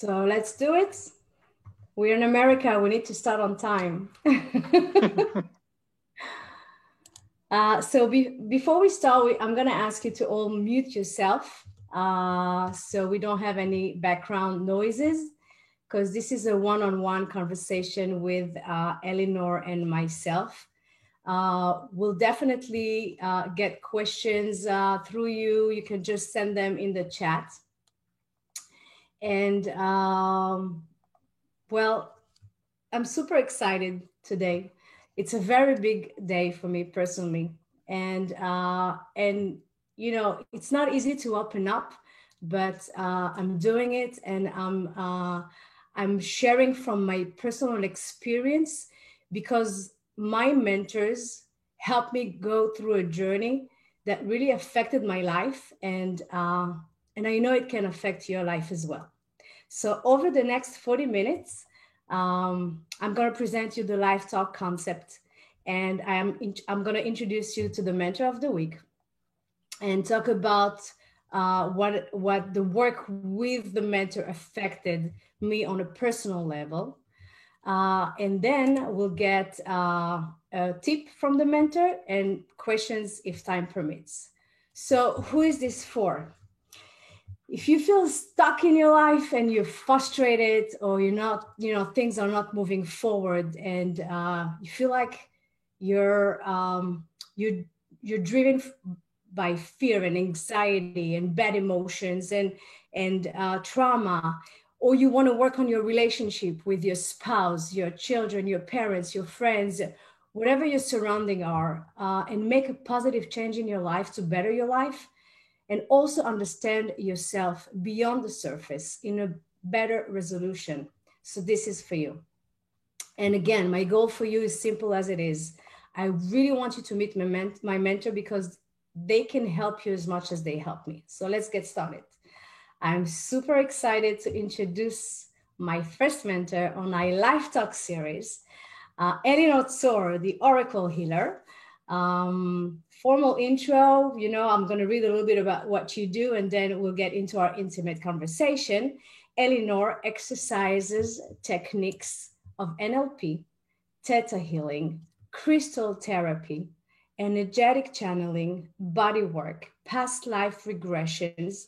So let's do it. We're in America. We need to start on time. uh, so be, before we start, we, I'm going to ask you to all mute yourself uh, so we don't have any background noises because this is a one-on-one conversation with uh, Eleanor and myself. Uh, we'll definitely uh, get questions uh, through you. You can just send them in the chat. And um, well, I'm super excited today. It's a very big day for me personally, and uh, and you know it's not easy to open up, but uh, I'm doing it, and I'm uh, I'm sharing from my personal experience because my mentors helped me go through a journey that really affected my life, and uh, and I know it can affect your life as well. So over the next 40 minutes, um, I'm going to present you the life talk concept, and I'm in, I'm going to introduce you to the mentor of the week, and talk about uh, what what the work with the mentor affected me on a personal level, uh, and then we'll get uh, a tip from the mentor and questions if time permits. So, who is this for? If you feel stuck in your life and you're frustrated or you're not you know things are not moving forward and uh, you feel like you're um, you're you're driven by fear and anxiety and bad emotions and and uh, trauma or you want to work on your relationship with your spouse your children your parents your friends whatever your surrounding are uh, and make a positive change in your life to better your life and also understand yourself beyond the surface in a better resolution. So, this is for you. And again, my goal for you is simple as it is. I really want you to meet my, ment- my mentor because they can help you as much as they help me. So, let's get started. I'm super excited to introduce my first mentor on my Life Talk series, uh, Eleanor Tsor, the Oracle Healer. Um, formal intro, you know, I'm going to read a little bit about what you do and then we'll get into our intimate conversation. Eleanor exercises techniques of NLP, theta healing, crystal therapy, energetic channeling, body work, past life regressions,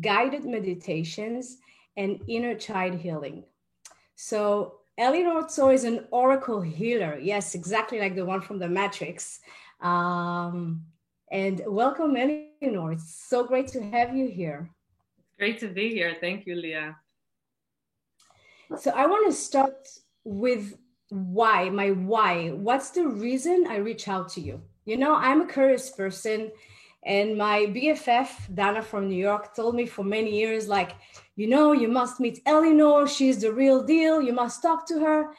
guided meditations, and inner child healing. So Eleanor Tsor is an oracle healer. Yes, exactly like the one from the Matrix. Um, and welcome, Eleanor. It's so great to have you here. It's great to be here. Thank you, Leah. So I want to start with why, my why. What's the reason I reach out to you? You know, I'm a curious person. And my BFF, Dana from New York, told me for many years, like, you know, you must meet Eleanor. She's the real deal. You must talk to her.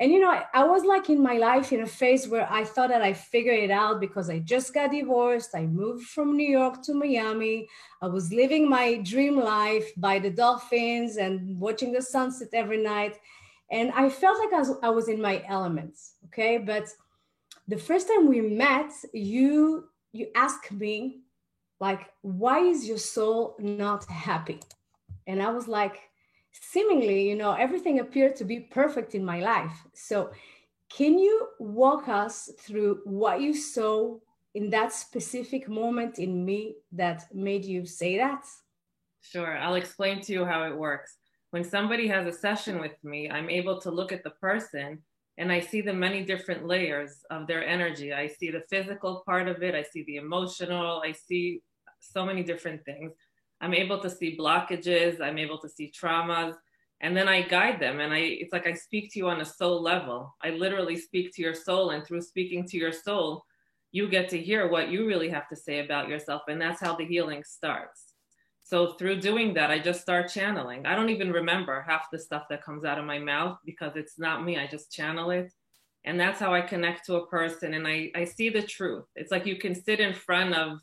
And, you know, I, I was like in my life in a phase where I thought that I figured it out because I just got divorced. I moved from New York to Miami. I was living my dream life by the dolphins and watching the sunset every night. And I felt like I was, I was in my elements. Okay. But the first time we met, you you asked me like why is your soul not happy and i was like seemingly, you know, everything appeared to be perfect in my life. So, can you walk us through what you saw in that specific moment in me that made you say that? Sure. I'll explain to you how it works. When somebody has a session with me, I'm able to look at the person and I see the many different layers of their energy. I see the physical part of it, I see the emotional, I see so many different things. I'm able to see blockages, I'm able to see traumas, and then I guide them. And I, it's like I speak to you on a soul level. I literally speak to your soul, and through speaking to your soul, you get to hear what you really have to say about yourself. And that's how the healing starts. So through doing that, I just start channeling. I don't even remember half the stuff that comes out of my mouth because it's not me. I just channel it. And that's how I connect to a person and I, I see the truth. It's like you can sit in front of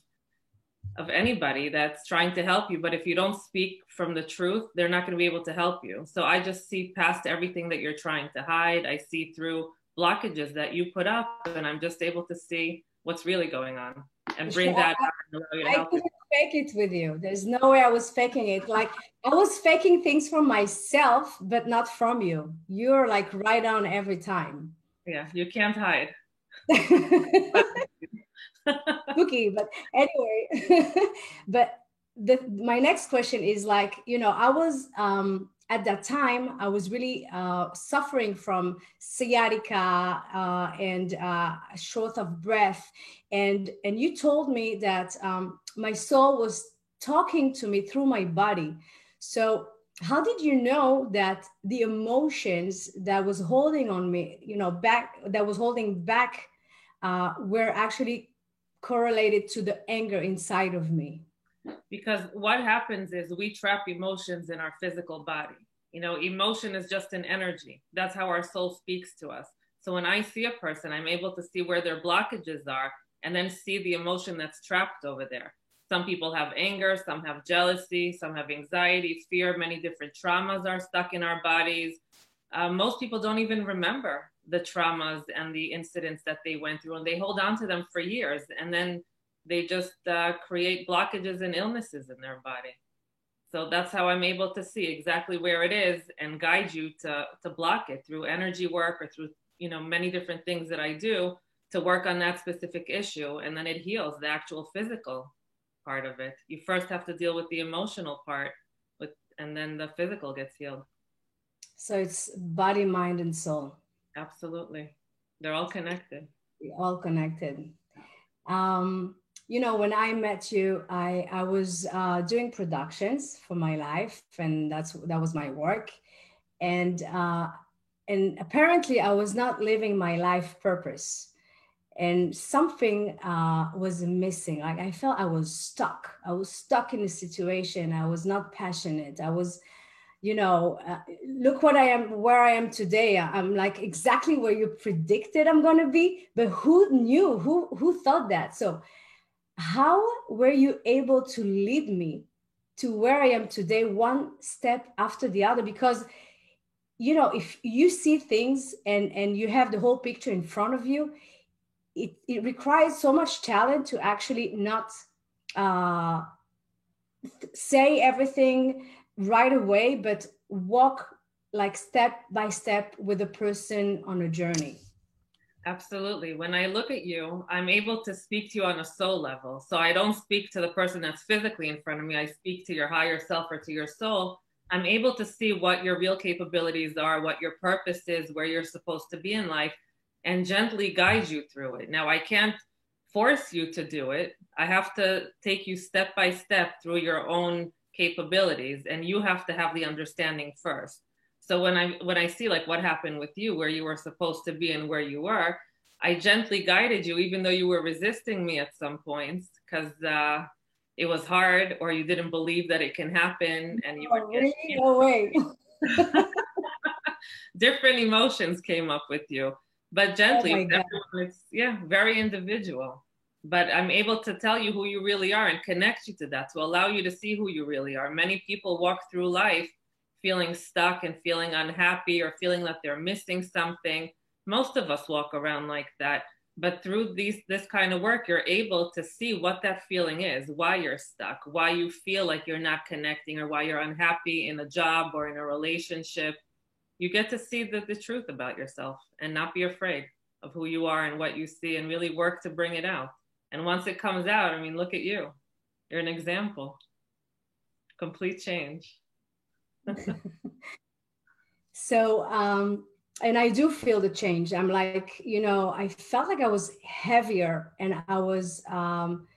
of anybody that's trying to help you. But if you don't speak from the truth, they're not going to be able to help you. So I just see past everything that you're trying to hide. I see through blockages that you put up, and I'm just able to see what's really going on and bring that out and I couldn't fake it with you. There's no way I was faking it. Like I was faking things from myself, but not from you. You're like right on every time. Yeah, you can't hide. Spooky, but anyway. but the my next question is like, you know, I was um at that time, I was really uh, suffering from sciatica uh, and uh, short of breath. And, and you told me that um, my soul was talking to me through my body. So how did you know that the emotions that was holding on me, you know, back, that was holding back uh, were actually correlated to the anger inside of me? because what happens is we trap emotions in our physical body. You know emotion is just an energy. That's how our soul speaks to us. So when i see a person i'm able to see where their blockages are and then see the emotion that's trapped over there. Some people have anger some have jealousy some have anxiety fear. Many different traumas are stuck in our bodies. Uh, most people don't even remember the traumas and the incidents that they went through and they hold on to them for years and then they just uh, create blockages and illnesses in their body. So that's how I'm able to see exactly where it is and guide you to, to block it through energy work or through, you know, many different things that I do to work on that specific issue. And then it heals the actual physical part of it. You first have to deal with the emotional part with, and then the physical gets healed. So it's body, mind, and soul. Absolutely. They're all connected. All connected. Um, you know, when I met you, I, I was uh, doing productions for my life, and that's that was my work, and uh, and apparently I was not living my life purpose, and something uh, was missing. Like I felt I was stuck. I was stuck in a situation. I was not passionate. I was, you know, uh, look what I am, where I am today. I'm like exactly where you predicted I'm gonna be, but who knew? Who who thought that? So how were you able to lead me to where I am today, one step after the other? Because you know, if you see things and and you have the whole picture in front of you, it, it requires so much talent to actually not uh, say everything right away, but walk like step by step with a person on a journey. Absolutely. When I look at you, I'm able to speak to you on a soul level. So I don't speak to the person that's physically in front of me. I speak to your higher self or to your soul. I'm able to see what your real capabilities are, what your purpose is, where you're supposed to be in life, and gently guide you through it. Now, I can't force you to do it. I have to take you step by step through your own capabilities, and you have to have the understanding first. So when I when I see like what happened with you, where you were supposed to be and where you were, I gently guided you, even though you were resisting me at some points, because uh, it was hard, or you didn't believe that it can happen, and you were getting, you know, way. different emotions came up with you, but gently. Oh it's yeah, very individual. But I'm able to tell you who you really are and connect you to that to allow you to see who you really are. Many people walk through life feeling stuck and feeling unhappy or feeling that they're missing something. Most of us walk around like that. But through these this kind of work, you're able to see what that feeling is, why you're stuck, why you feel like you're not connecting, or why you're unhappy in a job or in a relationship. You get to see the, the truth about yourself and not be afraid of who you are and what you see and really work to bring it out. And once it comes out, I mean, look at you. You're an example. Complete change. so um and i do feel the change i'm like you know i felt like i was heavier and i was um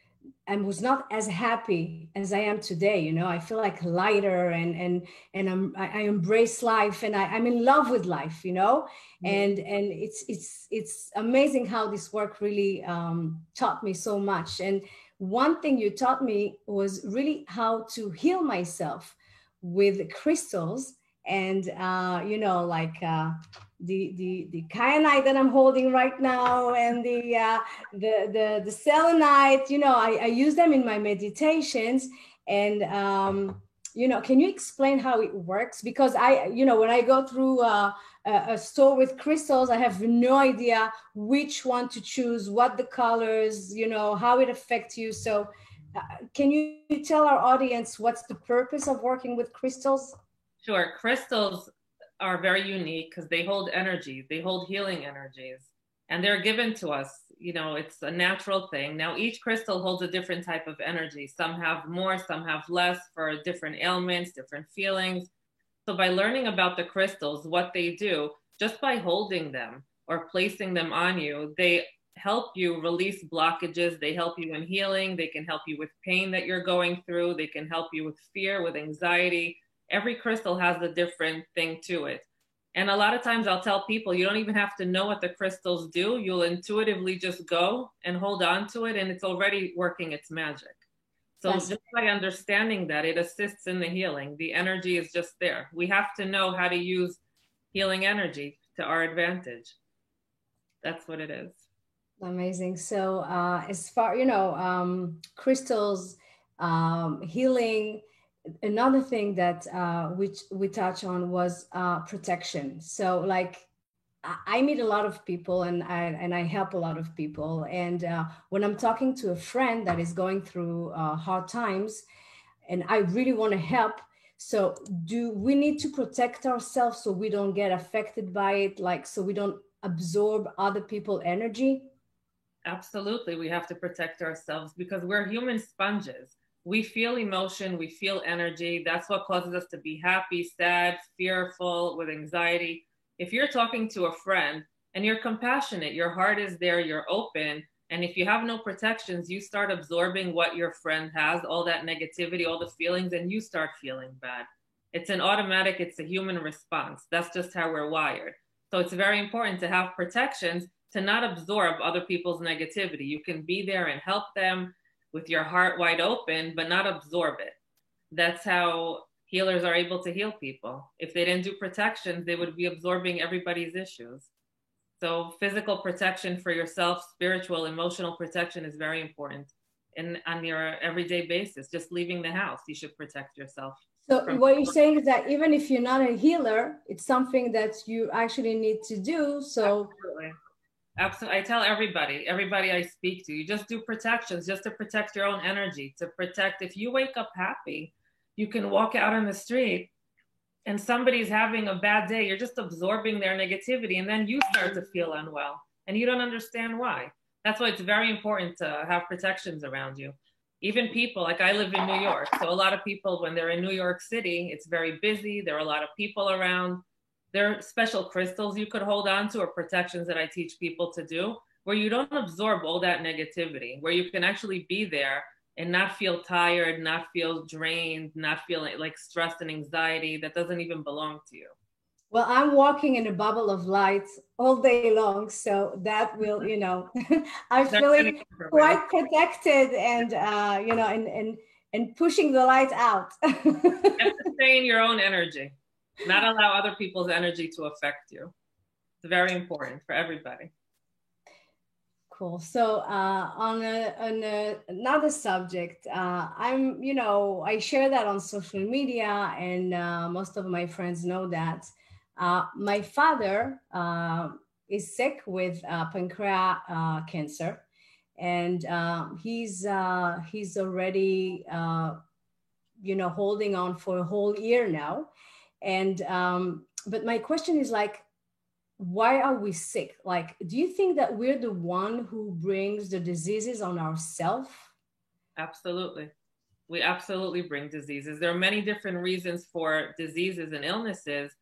and was not as happy as i am today you know? I feel like lighter and and and i'm i, I embrace life and I, i'm in love with life you know? Mm-hmm. and and it's it's it's amazing how this work really um taught me so much. And one thing you taught me was really how to heal myself with crystals and uh, you know like uh, the the the kyanite that I'm holding right now and the uh, the the the selenite you know I, I use them in my meditations and um, you know can you explain how it works because I you know when I go through uh, a, store with crystals I have no idea which one to choose what the colors you know how it affects you so uh, can you tell our audience what's the purpose of working with crystals? Sure. Crystals are very unique because they hold energy, they hold healing energies, and they're given to us. You know, it's a natural thing. Now, each crystal holds a different type of energy. Some have more, some have less for different ailments, different feelings. So, by learning about the crystals, what they do, just by holding them or placing them on you, they help you release blockages. They help you in healing. They can help you with pain that you're going through. They can help you with fear, with anxiety. Every crystal has a different thing to it. And a lot of times I'll tell people you don't even have to know what the crystals do. You'll intuitively just go and hold on to it, and it's already working its magic. So That's just by understanding that, it assists in the healing. The energy is just there. We have to know how to use healing energy to our advantage. That's what it is. Amazing. So, uh, as far you know, um, crystals, um, healing. Another thing that uh, which we touch on was uh, protection. So, like, I meet a lot of people, and I and I help a lot of people. And uh, when I'm talking to a friend that is going through uh, hard times, and I really want to help, so do we need to protect ourselves so we don't get affected by it, like so we don't absorb other people' energy? Absolutely. We have to protect ourselves because we're human sponges. We feel emotion, we feel energy. That's what causes us to be happy, sad, fearful, with anxiety. If you're talking to a friend and you're compassionate, your heart is there, you're open, and if you have no protections, you start absorbing what your friend has, all that negativity, all the feelings, and you start feeling bad. It's an automatic, it's a human response. That's just how we're wired. So it's very important to have protections to not absorb other people's negativity. You can be there and help them with your heart wide open, but not absorb it. That's how healers are able to heal people. If they didn't do protections, they would be absorbing everybody's issues. So, physical protection for yourself, spiritual, emotional protection is very important. And on your everyday basis, just leaving the house, you should protect yourself. So, what you're saying is that even if you're not a healer, it's something that you actually need to do. So, Absolutely Absolutely. I tell everybody, everybody I speak to, you just do protections just to protect your own energy, to protect. If you wake up happy, you can walk out on the street and somebody's having a bad day. You're just absorbing their negativity and then you start to feel unwell and you don't understand why. That's why it's very important to have protections around you. Even people, like I live in New York. So a lot of people, when they're in New York City, it's very busy. There are a lot of people around there are special crystals you could hold on to or protections that I teach people to do where you don't absorb all that negativity, where you can actually be there and not feel tired, not feel drained, not feeling like stressed and anxiety that doesn't even belong to you. Well, I'm walking in a bubble of light all day long, so that will, you know, I'm feeling quite protected and, uh, you know, and and and pushing the light out. stay in your own energy not allow other people's energy to affect you. It's very important for everybody. Cool. So uh, on, a, on a, another subject, uh, I'm, you know, I share that on social media, and uh, most of my friends know that. Uh, my father uh, is sick with uh, pancreas cancer, and he's he's already, you know, holding on for a whole year now and um, but my question is like why are we sick? Like do you think that we're the one who brings the diseases on ourselves absolutely. We absolutely bring diseases. There are many different reasons for diseases and illnesses.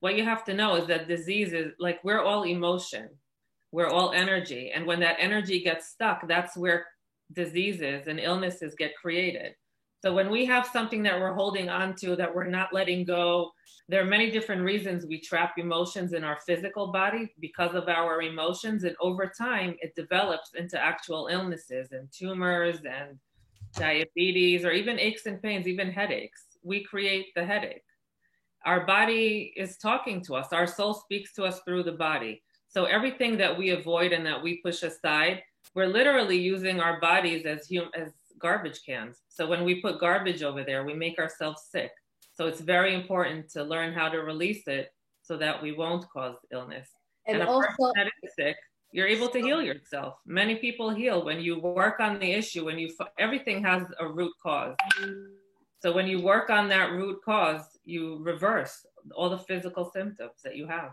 What you have to know is that diseases like we're all emotion. We're all energy. And when that energy gets stuck that's where diseases and illnesses get created so when we have something that we're holding on to that we're not letting go, there are many different reasons we trap emotions in our physical body because of our emotions. And over time, it develops into actual illnesses and tumors and diabetes or even aches and pains, even headaches. We create the headache. Our body is talking to us, our soul speaks to us through the body. So everything that we avoid and that we push aside, we're literally using our bodies as, hum- as garbage cans. So when we put garbage over there, we make ourselves sick. So it's very important to learn how to release it so that we won't cause illness. And, and also, that is sick, you're able to heal yourself. Many people heal when you work on the issue, when you, everything has a root cause. So when you work on that root cause, you reverse all the physical symptoms that you have.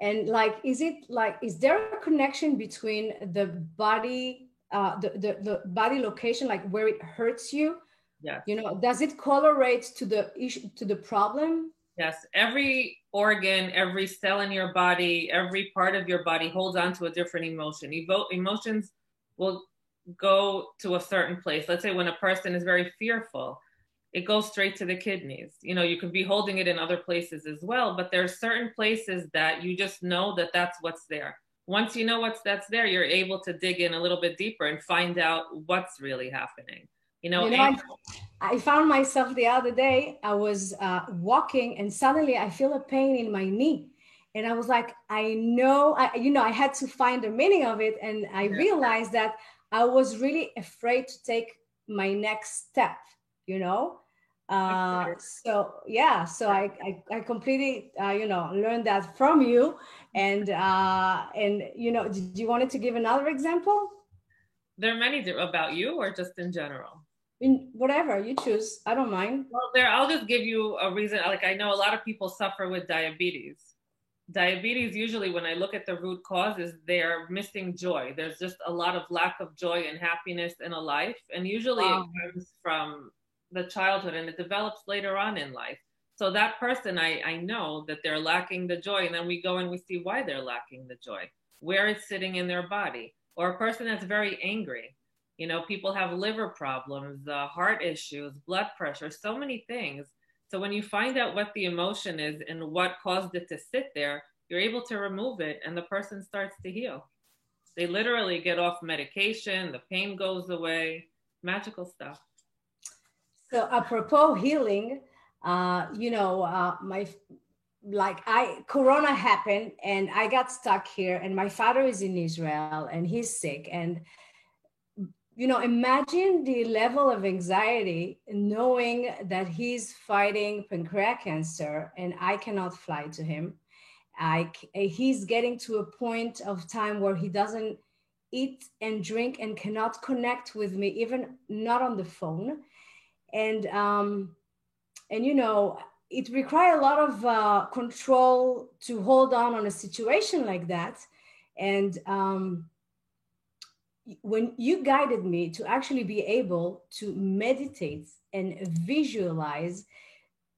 And like, is it like, is there a connection between the body, uh, the, the, the body location, like where it hurts you? Yeah. You know, does it correlate to the issue, to the problem? Yes, every organ, every cell in your body, every part of your body holds on to a different emotion. Evo- emotions will go to a certain place. Let's say when a person is very fearful, it goes straight to the kidneys. You know, you could be holding it in other places as well, but there are certain places that you just know that that's what's there. Once you know what's that's there, you're able to dig in a little bit deeper and find out what's really happening. You know, you know and- I, I, found myself the other day, I was uh, walking and suddenly I feel a pain in my knee. And I was like, I know, I, you know, I had to find the meaning of it. And I yeah. realized that I was really afraid to take my next step, you know? Uh, so yeah, so I, I, I completely, uh, you know, learned that from you. And, uh, and, you know, do you wanted to give another example? There are many about you or just in general? in whatever you choose i don't mind well there i'll just give you a reason like i know a lot of people suffer with diabetes diabetes usually when i look at the root causes they're missing joy there's just a lot of lack of joy and happiness in a life and usually wow. it comes from the childhood and it develops later on in life so that person I, I know that they're lacking the joy and then we go and we see why they're lacking the joy where it's sitting in their body or a person that's very angry you know, people have liver problems, uh, heart issues, blood pressure, so many things. So when you find out what the emotion is and what caused it to sit there, you're able to remove it and the person starts to heal. They literally get off medication, the pain goes away, magical stuff. So apropos healing, uh, you know, uh, my like I Corona happened and I got stuck here, and my father is in Israel and he's sick, and you know, imagine the level of anxiety knowing that he's fighting pancreatic cancer and I cannot fly to him. I, he's getting to a point of time where he doesn't eat and drink and cannot connect with me, even not on the phone. And, um, and you know, it requires a lot of uh, control to hold on on a situation like that. And, um, when you guided me to actually be able to meditate and visualize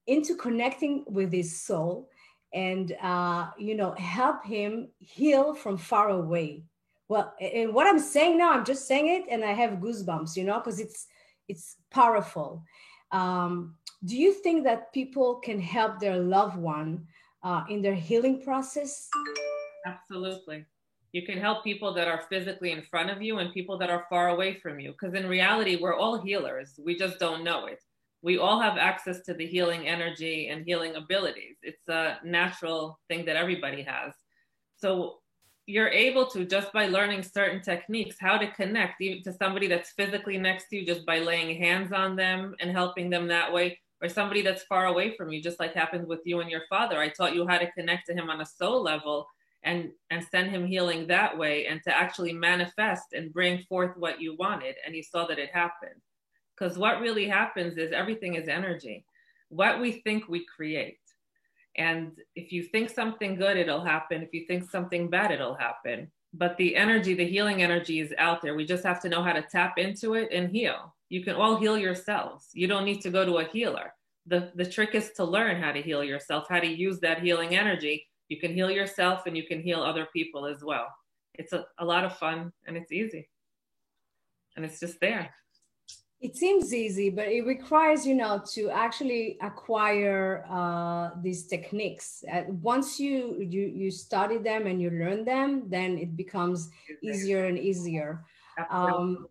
into connecting with his soul and uh, you know help him heal from far away well and what i'm saying now i'm just saying it and i have goosebumps you know because it's it's powerful um, do you think that people can help their loved one uh, in their healing process absolutely you can help people that are physically in front of you and people that are far away from you. Because in reality, we're all healers. We just don't know it. We all have access to the healing energy and healing abilities. It's a natural thing that everybody has. So you're able to just by learning certain techniques how to connect even to somebody that's physically next to you just by laying hands on them and helping them that way or somebody that's far away from you just like happened with you and your father. I taught you how to connect to him on a soul level and and send him healing that way and to actually manifest and bring forth what you wanted and you saw that it happened. Because what really happens is everything is energy. What we think we create and if you think something good it'll happen. If you think something bad it'll happen. But the energy the healing energy is out there. We just have to know how to tap into it and heal. You can all heal yourselves. You don't need to go to a healer. The the trick is to learn how to heal yourself how to use that healing energy. You can heal yourself and you can heal other people as well. It's a, a lot of fun and it's easy. And it's just there. It seems easy, but it requires, you know, to actually acquire uh, these techniques. Uh, once you, you you study them and you learn them, then it becomes easier and easier. Um,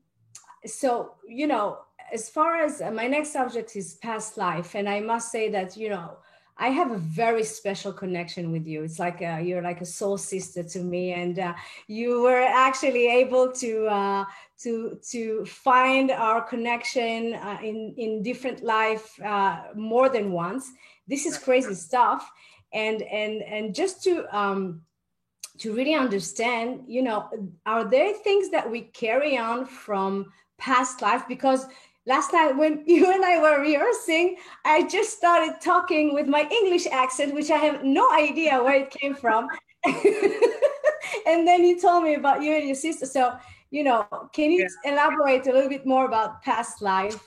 so, you know, as far as uh, my next subject is past life, and I must say that, you know, I have a very special connection with you. It's like a, you're like a soul sister to me, and uh, you were actually able to uh, to to find our connection uh, in in different life uh, more than once. This is crazy stuff, and and and just to um, to really understand, you know, are there things that we carry on from past life? Because last night when you and I were rehearsing, I just started talking with my English accent, which I have no idea where it came from. and then you told me about you and your sister. So, you know, can you yeah. elaborate a little bit more about past life?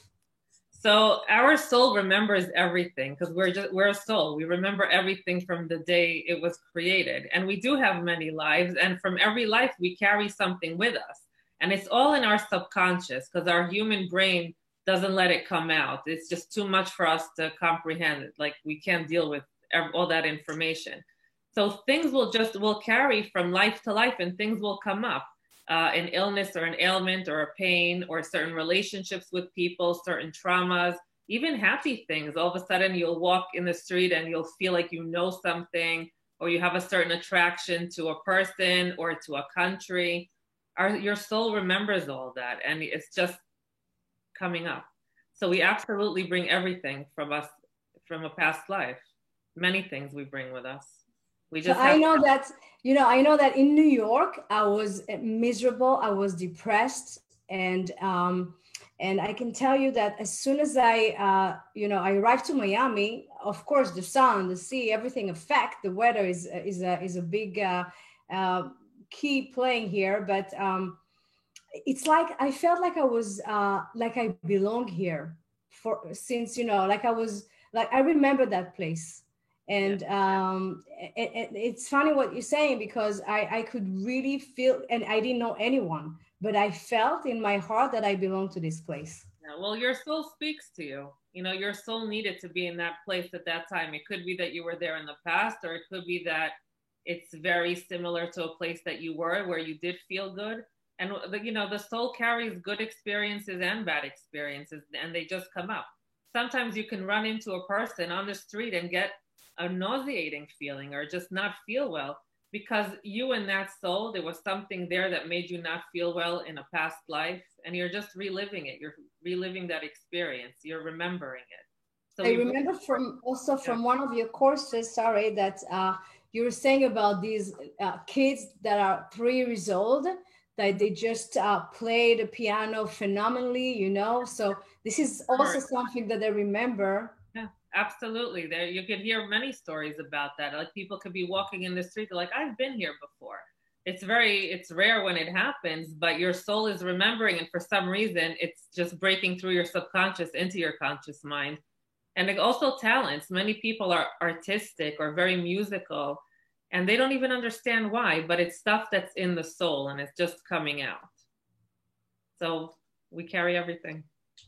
So our soul remembers everything because we're just we're a soul. We remember everything from the day it was created. And we do have many lives. And from every life we carry something with us. And it's all in our subconscious because our human brain doesn't let it come out. It's just too much for us to comprehend. Like we can't deal with all that information. So things will just will carry from life to life and things will come up uh, an illness or an ailment or a pain or certain relationships with people, certain traumas, even happy things. All of a sudden, you'll walk in the street and you'll feel like you know something, or you have a certain attraction to a person or to a country. Our, your soul remembers all that, and it's just coming up. So we absolutely bring everything from us from a past life. Many things we bring with us. We just so I know that you know I know that in New York I was miserable. I was depressed, and um, and I can tell you that as soon as I uh, you know I arrived to Miami, of course the sun, the sea, everything affect the weather is is a is a big uh, uh, key playing here, but. Um, it's like I felt like I was uh, like I belong here for since you know like I was like I remember that place. And um, it, it, it's funny what you're saying because I, I could really feel and i didn't know anyone but i felt in my heart that i belong to this place. Yeah, well your soul speaks to you. You know your soul needed to be in that place at that time. It could be that you were there in the past or it could be that it's very similar to a place that you were where you did feel good and you know the soul carries good experiences and bad experiences and they just come up. Sometimes you can run into a person on the street and get a nauseating feeling or just not feel well because you and that soul there was something there that made you not feel well in a past life and you're just reliving it. You're reliving that experience. You're remembering it. So i remember from also from one of your courses sorry that uh, you were saying about these uh, kids that are three years old that they just uh, play the piano phenomenally you know? So this is also something that i remember. Yeah, absolutely. There you could hear many stories about that. Like people could be walking in the street they're like i've been here before. It's very it's rare when it happens but your soul is remembering and for some reason it's just breaking through your subconscious into your conscious mind. And also talents. Many people are artistic or very musical and they don't even understand why but it's stuff that's in the soul and it's just coming out so we carry everything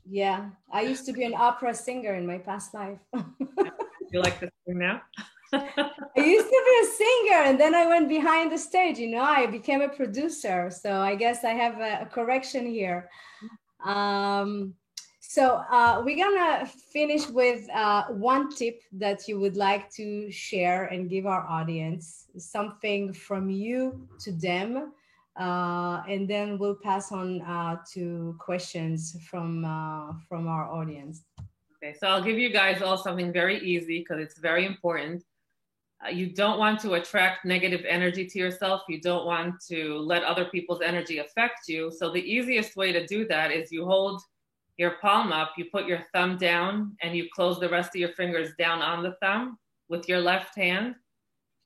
yeah, I used to be an opera singer in my past life. you like to sing now? I used to be a singer and then I went behind the stage, you know, I became a producer. So I guess I have a, a correction here. Um, so uh, we're gonna finish with uh, one tip that you would like to share and give our audience, something from you to them uh, and then we'll pass on uh, to questions from uh, from our audience. Okay, so I'll give you guys all something very easy because it's very important. Uh, you don't want to attract negative energy to yourself. You don't want to let other people's energy affect you. So the easiest way to do that is you hold your palm up, you put your thumb down, and you close the rest of your fingers down on the thumb with your left hand.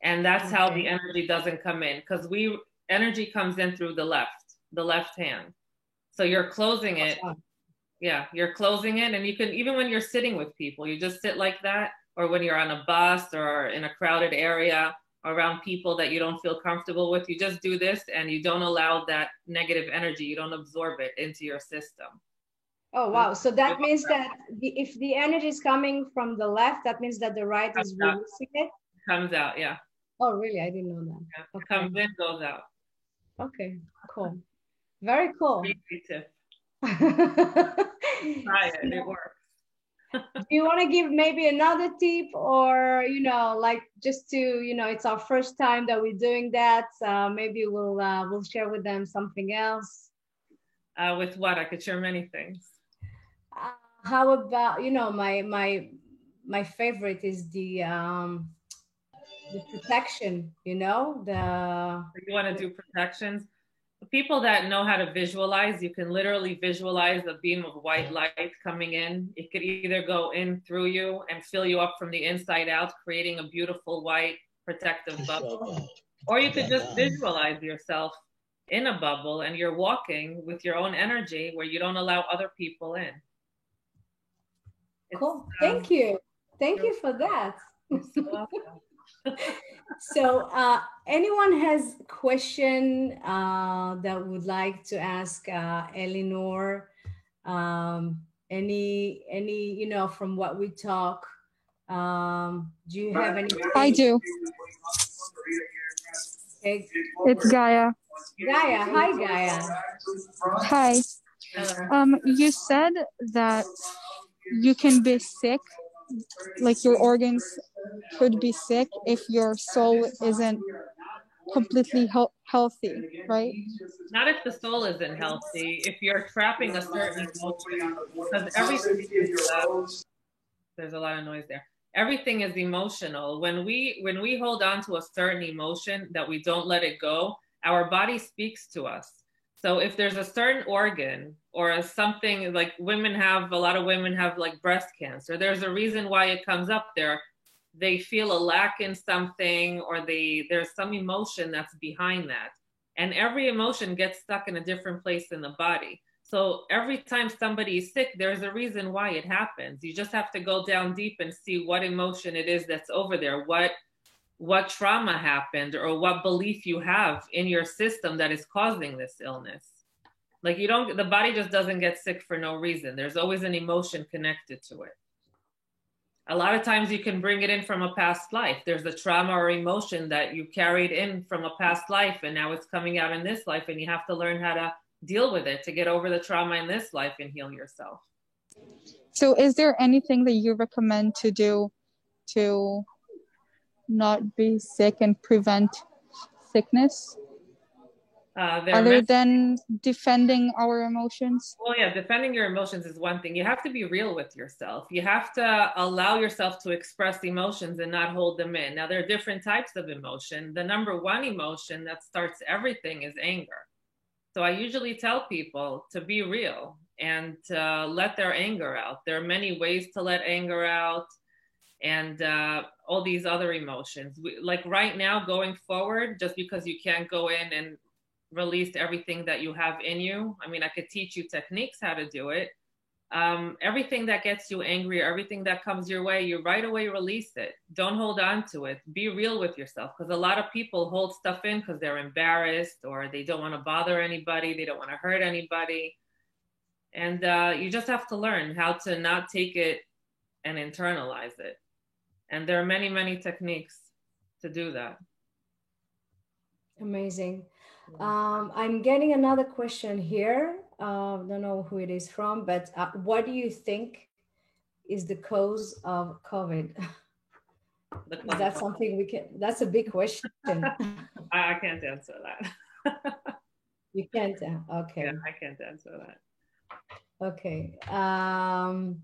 And that's okay. how the energy doesn't come in because we energy comes in through the left, the left hand. So you're closing it. Yeah, you're closing it. And you can, even when you're sitting with people, you just sit like that, or when you're on a bus or in a crowded area around people that you don't feel comfortable with, you just do this and you don't allow that negative energy, you don't absorb it into your system. Oh, wow. So that means that the, if the energy is coming from the left, that means that the right is releasing it? Comes out, yeah. Oh, really? I didn't know that. Yeah. Okay. Comes in, goes out. Okay, cool. Very cool. Try it, it works. Do you want to give maybe another tip or, you know, like just to, you know, it's our first time that we're doing that. Uh, maybe we'll, uh, we'll share with them something else. Uh, with what? I could share many things. How about, you know, my, my, my favorite is the, um, the protection, you know, the. You want to do protections? people that know how to visualize, you can literally visualize a beam of white light coming in. It could either go in through you and fill you up from the inside out, creating a beautiful white protective bubble. Or you could just visualize yourself in a bubble and you're walking with your own energy where you don't allow other people in. Cool. Thank um, you. Thank you for that. so uh, anyone has question uh, that would like to ask uh, Eleanor um, any any you know from what we talk um, do you have any I do. Okay. it's Gaia. Gaia. Hi Gaia. Hi. Um, you said that you can be sick like your organs could be sick if your soul isn't completely he- healthy, right? Not if the soul isn't healthy. If you're trapping a certain emotion, because everything there's a lot of noise there. Everything is emotional. When we when we hold on to a certain emotion that we don't let it go, our body speaks to us. So if there's a certain organ or something like women have, a lot of women have like breast cancer, there's a reason why it comes up there. They feel a lack in something or they there's some emotion that's behind that. And every emotion gets stuck in a different place in the body. So every time somebody is sick, there's a reason why it happens. You just have to go down deep and see what emotion it is that's over there. What what trauma happened or what belief you have in your system that is causing this illness. Like you don't, the body just doesn't get sick for no reason. There's always an emotion connected to it. A lot of times you can bring it in from a past life. There's a trauma or emotion that you carried in from a past life and now it's coming out in this life and you have to learn how to deal with it to get over the trauma in this life and heal yourself. So is there anything that you recommend to do to not be sick and prevent sickness? Uh, other than defending our emotions? Well, yeah, defending your emotions is one thing. You have to be real with yourself. You have to allow yourself to express emotions and not hold them in. Now, there are different types of emotion. The number one emotion that starts everything is anger. So I usually tell people to be real and to let their anger out. There are many ways to let anger out and uh, all these other emotions. We, like right now, going forward, just because you can't go in and release everything that you have in you. I mean, I could teach you techniques how to do it. Um, everything that gets you angry, everything that comes your way, you right away release it. Don't hold on to it. Be real with yourself because a lot of people hold stuff in because they're embarrassed or they don't want to bother anybody, they don't want to hurt anybody. And uh, you just have to learn how to not take it and internalize it. And there are many, many techniques to do that. Amazing. Um, I'm getting another question here. Uh, don't know who it is from, but uh, what do you think is the cause of COVID? is that something we can? That's a big question. I can't answer that. you can't. Uh, okay. Yeah, I can't answer that. Okay. Um,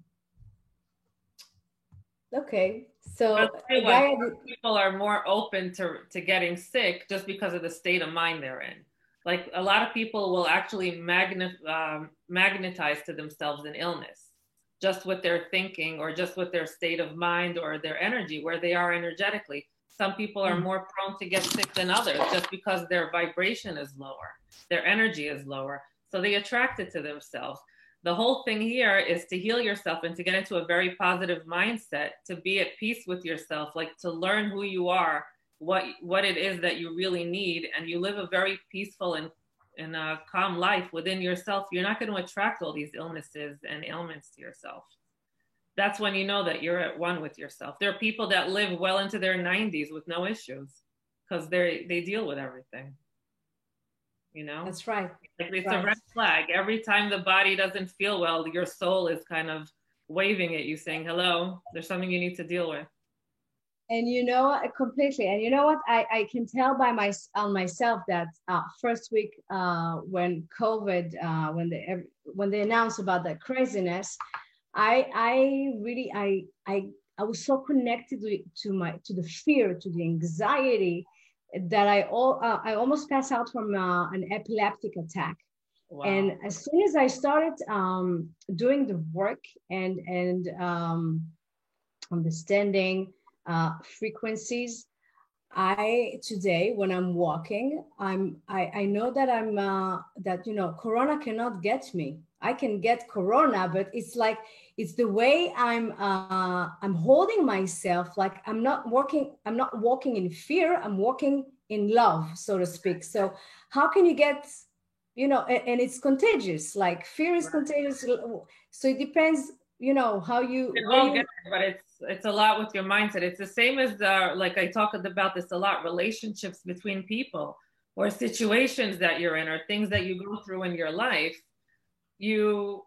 okay. So people are more open to, to getting sick just because of the state of mind they're in. Like a lot of people will actually magnet, um, magnetize to themselves an illness just with their thinking or just with their state of mind or their energy, where they are energetically. Some people are hmm. more prone to get sick than others just because their vibration is lower, their energy is lower. So they attract it to themselves the whole thing here is to heal yourself and to get into a very positive mindset to be at peace with yourself like to learn who you are what what it is that you really need and you live a very peaceful and and a calm life within yourself. You're not going to attract all these illnesses and ailments to yourself. That's when you know that you're at one with yourself. There are people that live well into their 90s with no issues because they they deal with everything you know? That's right. Like it's right. a red flag. Every time the body doesn't feel well your soul is kind of waving at you saying hello there's something you need to deal with. And you know completely. And you know what? I, I can tell by my on myself that uh, first week uh, when covid uh, when they when they announced about that craziness i i really i i I was so connected to, to my to the fear, to the anxiety that I all uh, I almost passed out from uh, an epileptic attack. Wow. And as soon as I started um, doing the work and and um, understanding uh, frequencies, I today when I'm walking, I'm I, I know that I'm uh, that you know Corona cannot get me. I can get Corona, but it's like it's the way I'm uh, I'm holding myself. Like I'm not walking. I'm not walking in fear. I'm walking in love, so to speak. So how can you get you know and, and it's contagious like fear is contagious so it depends you know how you, you it, but it's it's a lot with your mindset it's the same as the like i talked about this a lot relationships between people or situations that you're in or things that you go through in your life you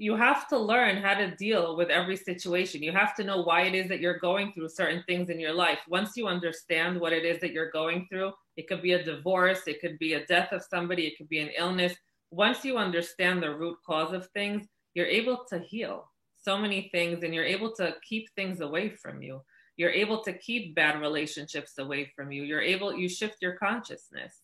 you have to learn how to deal with every situation. You have to know why it is that you're going through certain things in your life. Once you understand what it is that you're going through it could be a divorce it could be a death of somebody it could be an illness. Once you understand the root cause of things you're able to heal so many things and you're able to keep things away from you. You're able to keep bad relationships away from you. You're able you shift your consciousness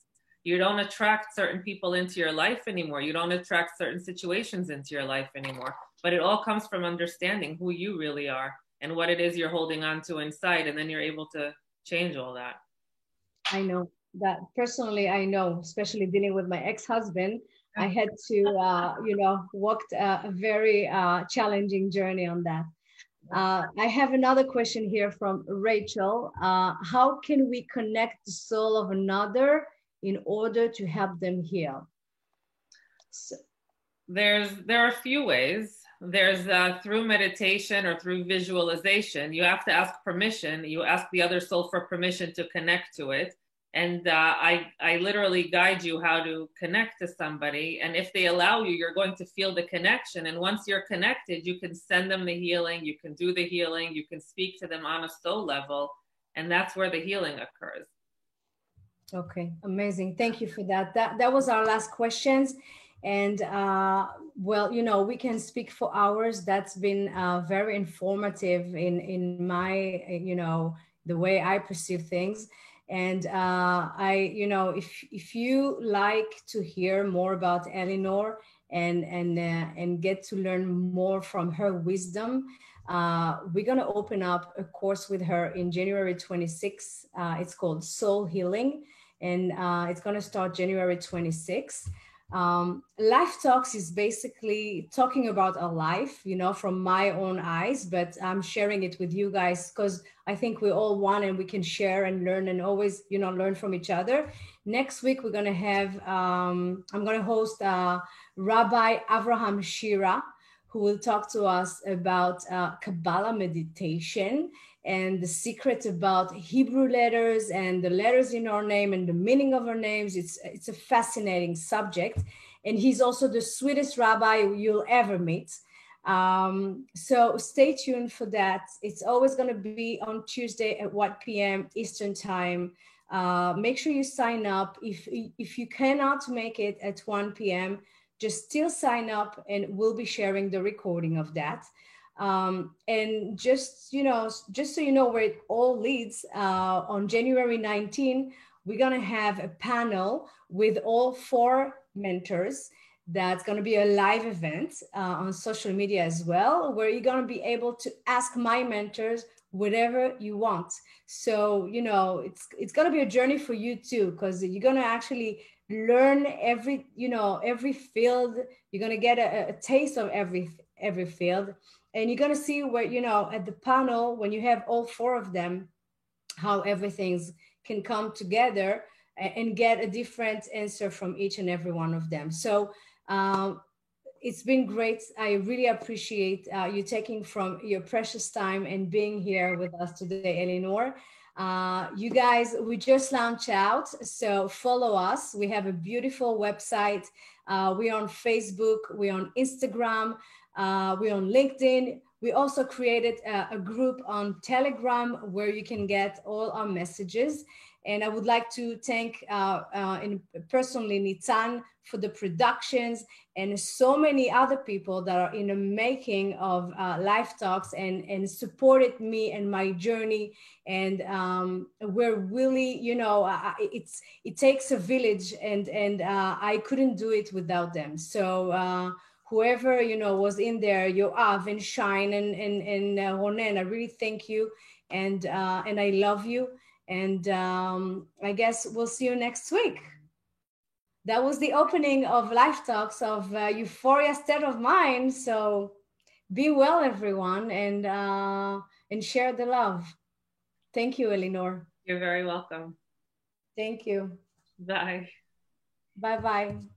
you don't attract certain people into your life anymore. You don't attract certain situations into your life anymore. But it all comes from understanding who you really are and what it is you're holding on to inside and then you're able to change all that. I know that. Personally i know especially dealing with my ex-husband I had to, uh, you know, walked a, a very uh, challenging journey on that. Uh, I have another question here from Rachel. Uh, how can we connect the soul of another in order to help them heal? So. There's there are a few ways. There's uh, through meditation or through visualization. You have to ask permission. You ask the other soul for permission to connect to it and uh, I, I literally guide you how to connect to somebody and if they allow you you're going to feel the connection and once you're connected you can send them the healing you can do the healing you can speak to them on a soul level and that's where the healing occurs okay amazing. Thank you for that. That that was our last questions. And uh, well you know we can speak for hours. That's been uh, very informative in in my you know the way i perceive things. And uh, I, you know, if if you like to hear more about Eleanor and and uh, and get to learn more from her wisdom, uh, we're gonna open up a course with her in January 26. Uh, it's called Soul Healing, and uh, it's gonna start January 26. Um, life talks is basically talking about a life, you know, from my own eyes, but I'm sharing it with you guys because I think we all want and we can share and learn and always, you know, learn from each other. Next week, we're going to have, um, I'm going to host uh, Rabbi Avraham Shira, who will talk to us about uh, Kabbalah meditation and the secret about Hebrew letters and the letters in our name and the meaning of our names. It's, it's a fascinating subject. And he's also the sweetest rabbi you'll ever meet. Um, so stay tuned for that. It's always going to be on Tuesday at 1 p.m. Eastern Time. Uh, make sure you sign up. If, if you cannot make it at 1 p.m., just still sign up and we'll be sharing the recording of that. Um, and just, you know, just so you know where it all leads, uh, on January 19, we're going to have a panel with all four mentors. That's going to be a live event uh, on social media as well, where you're going to be able to ask my mentors whatever you want. So, you know, it's it's going to be a journey for you too, because you're going to actually learn every, you know, every field. You're going to get a, a taste of every every field and you're going to see where you know at the panel when you have all four of them how everything's can come together and get a different answer from each and every one of them. So um, it's been great. I really appreciate uh, you taking from your precious time and being here with us today eleanor. Uh, you guys we just launched out so follow us. We have a beautiful website. Uh, we're on facebook we're on instagram uh, we're on LinkedIn. We also created a, a, group on Telegram where you can get all our messages. And I would like to thank uh, uh, personally Nitzan for the productions and so many other people that are in the making of uh, Life Talks and, and supported me and my journey. And um, we're really, you know, it's it takes a village, and and uh, I couldn't do it without them. So uh, whoever you know was in there, Yoav and Shine and and and uh, Ronen, I really thank you, and uh, and I love you. And um, I guess we'll see you next week. That was the opening of Life Talks of uh, Euphoria State of Mind. So be well, everyone, and uh, and share the love. Thank you, Eleanor. You're very welcome. Thank you. Bye. Bye bye.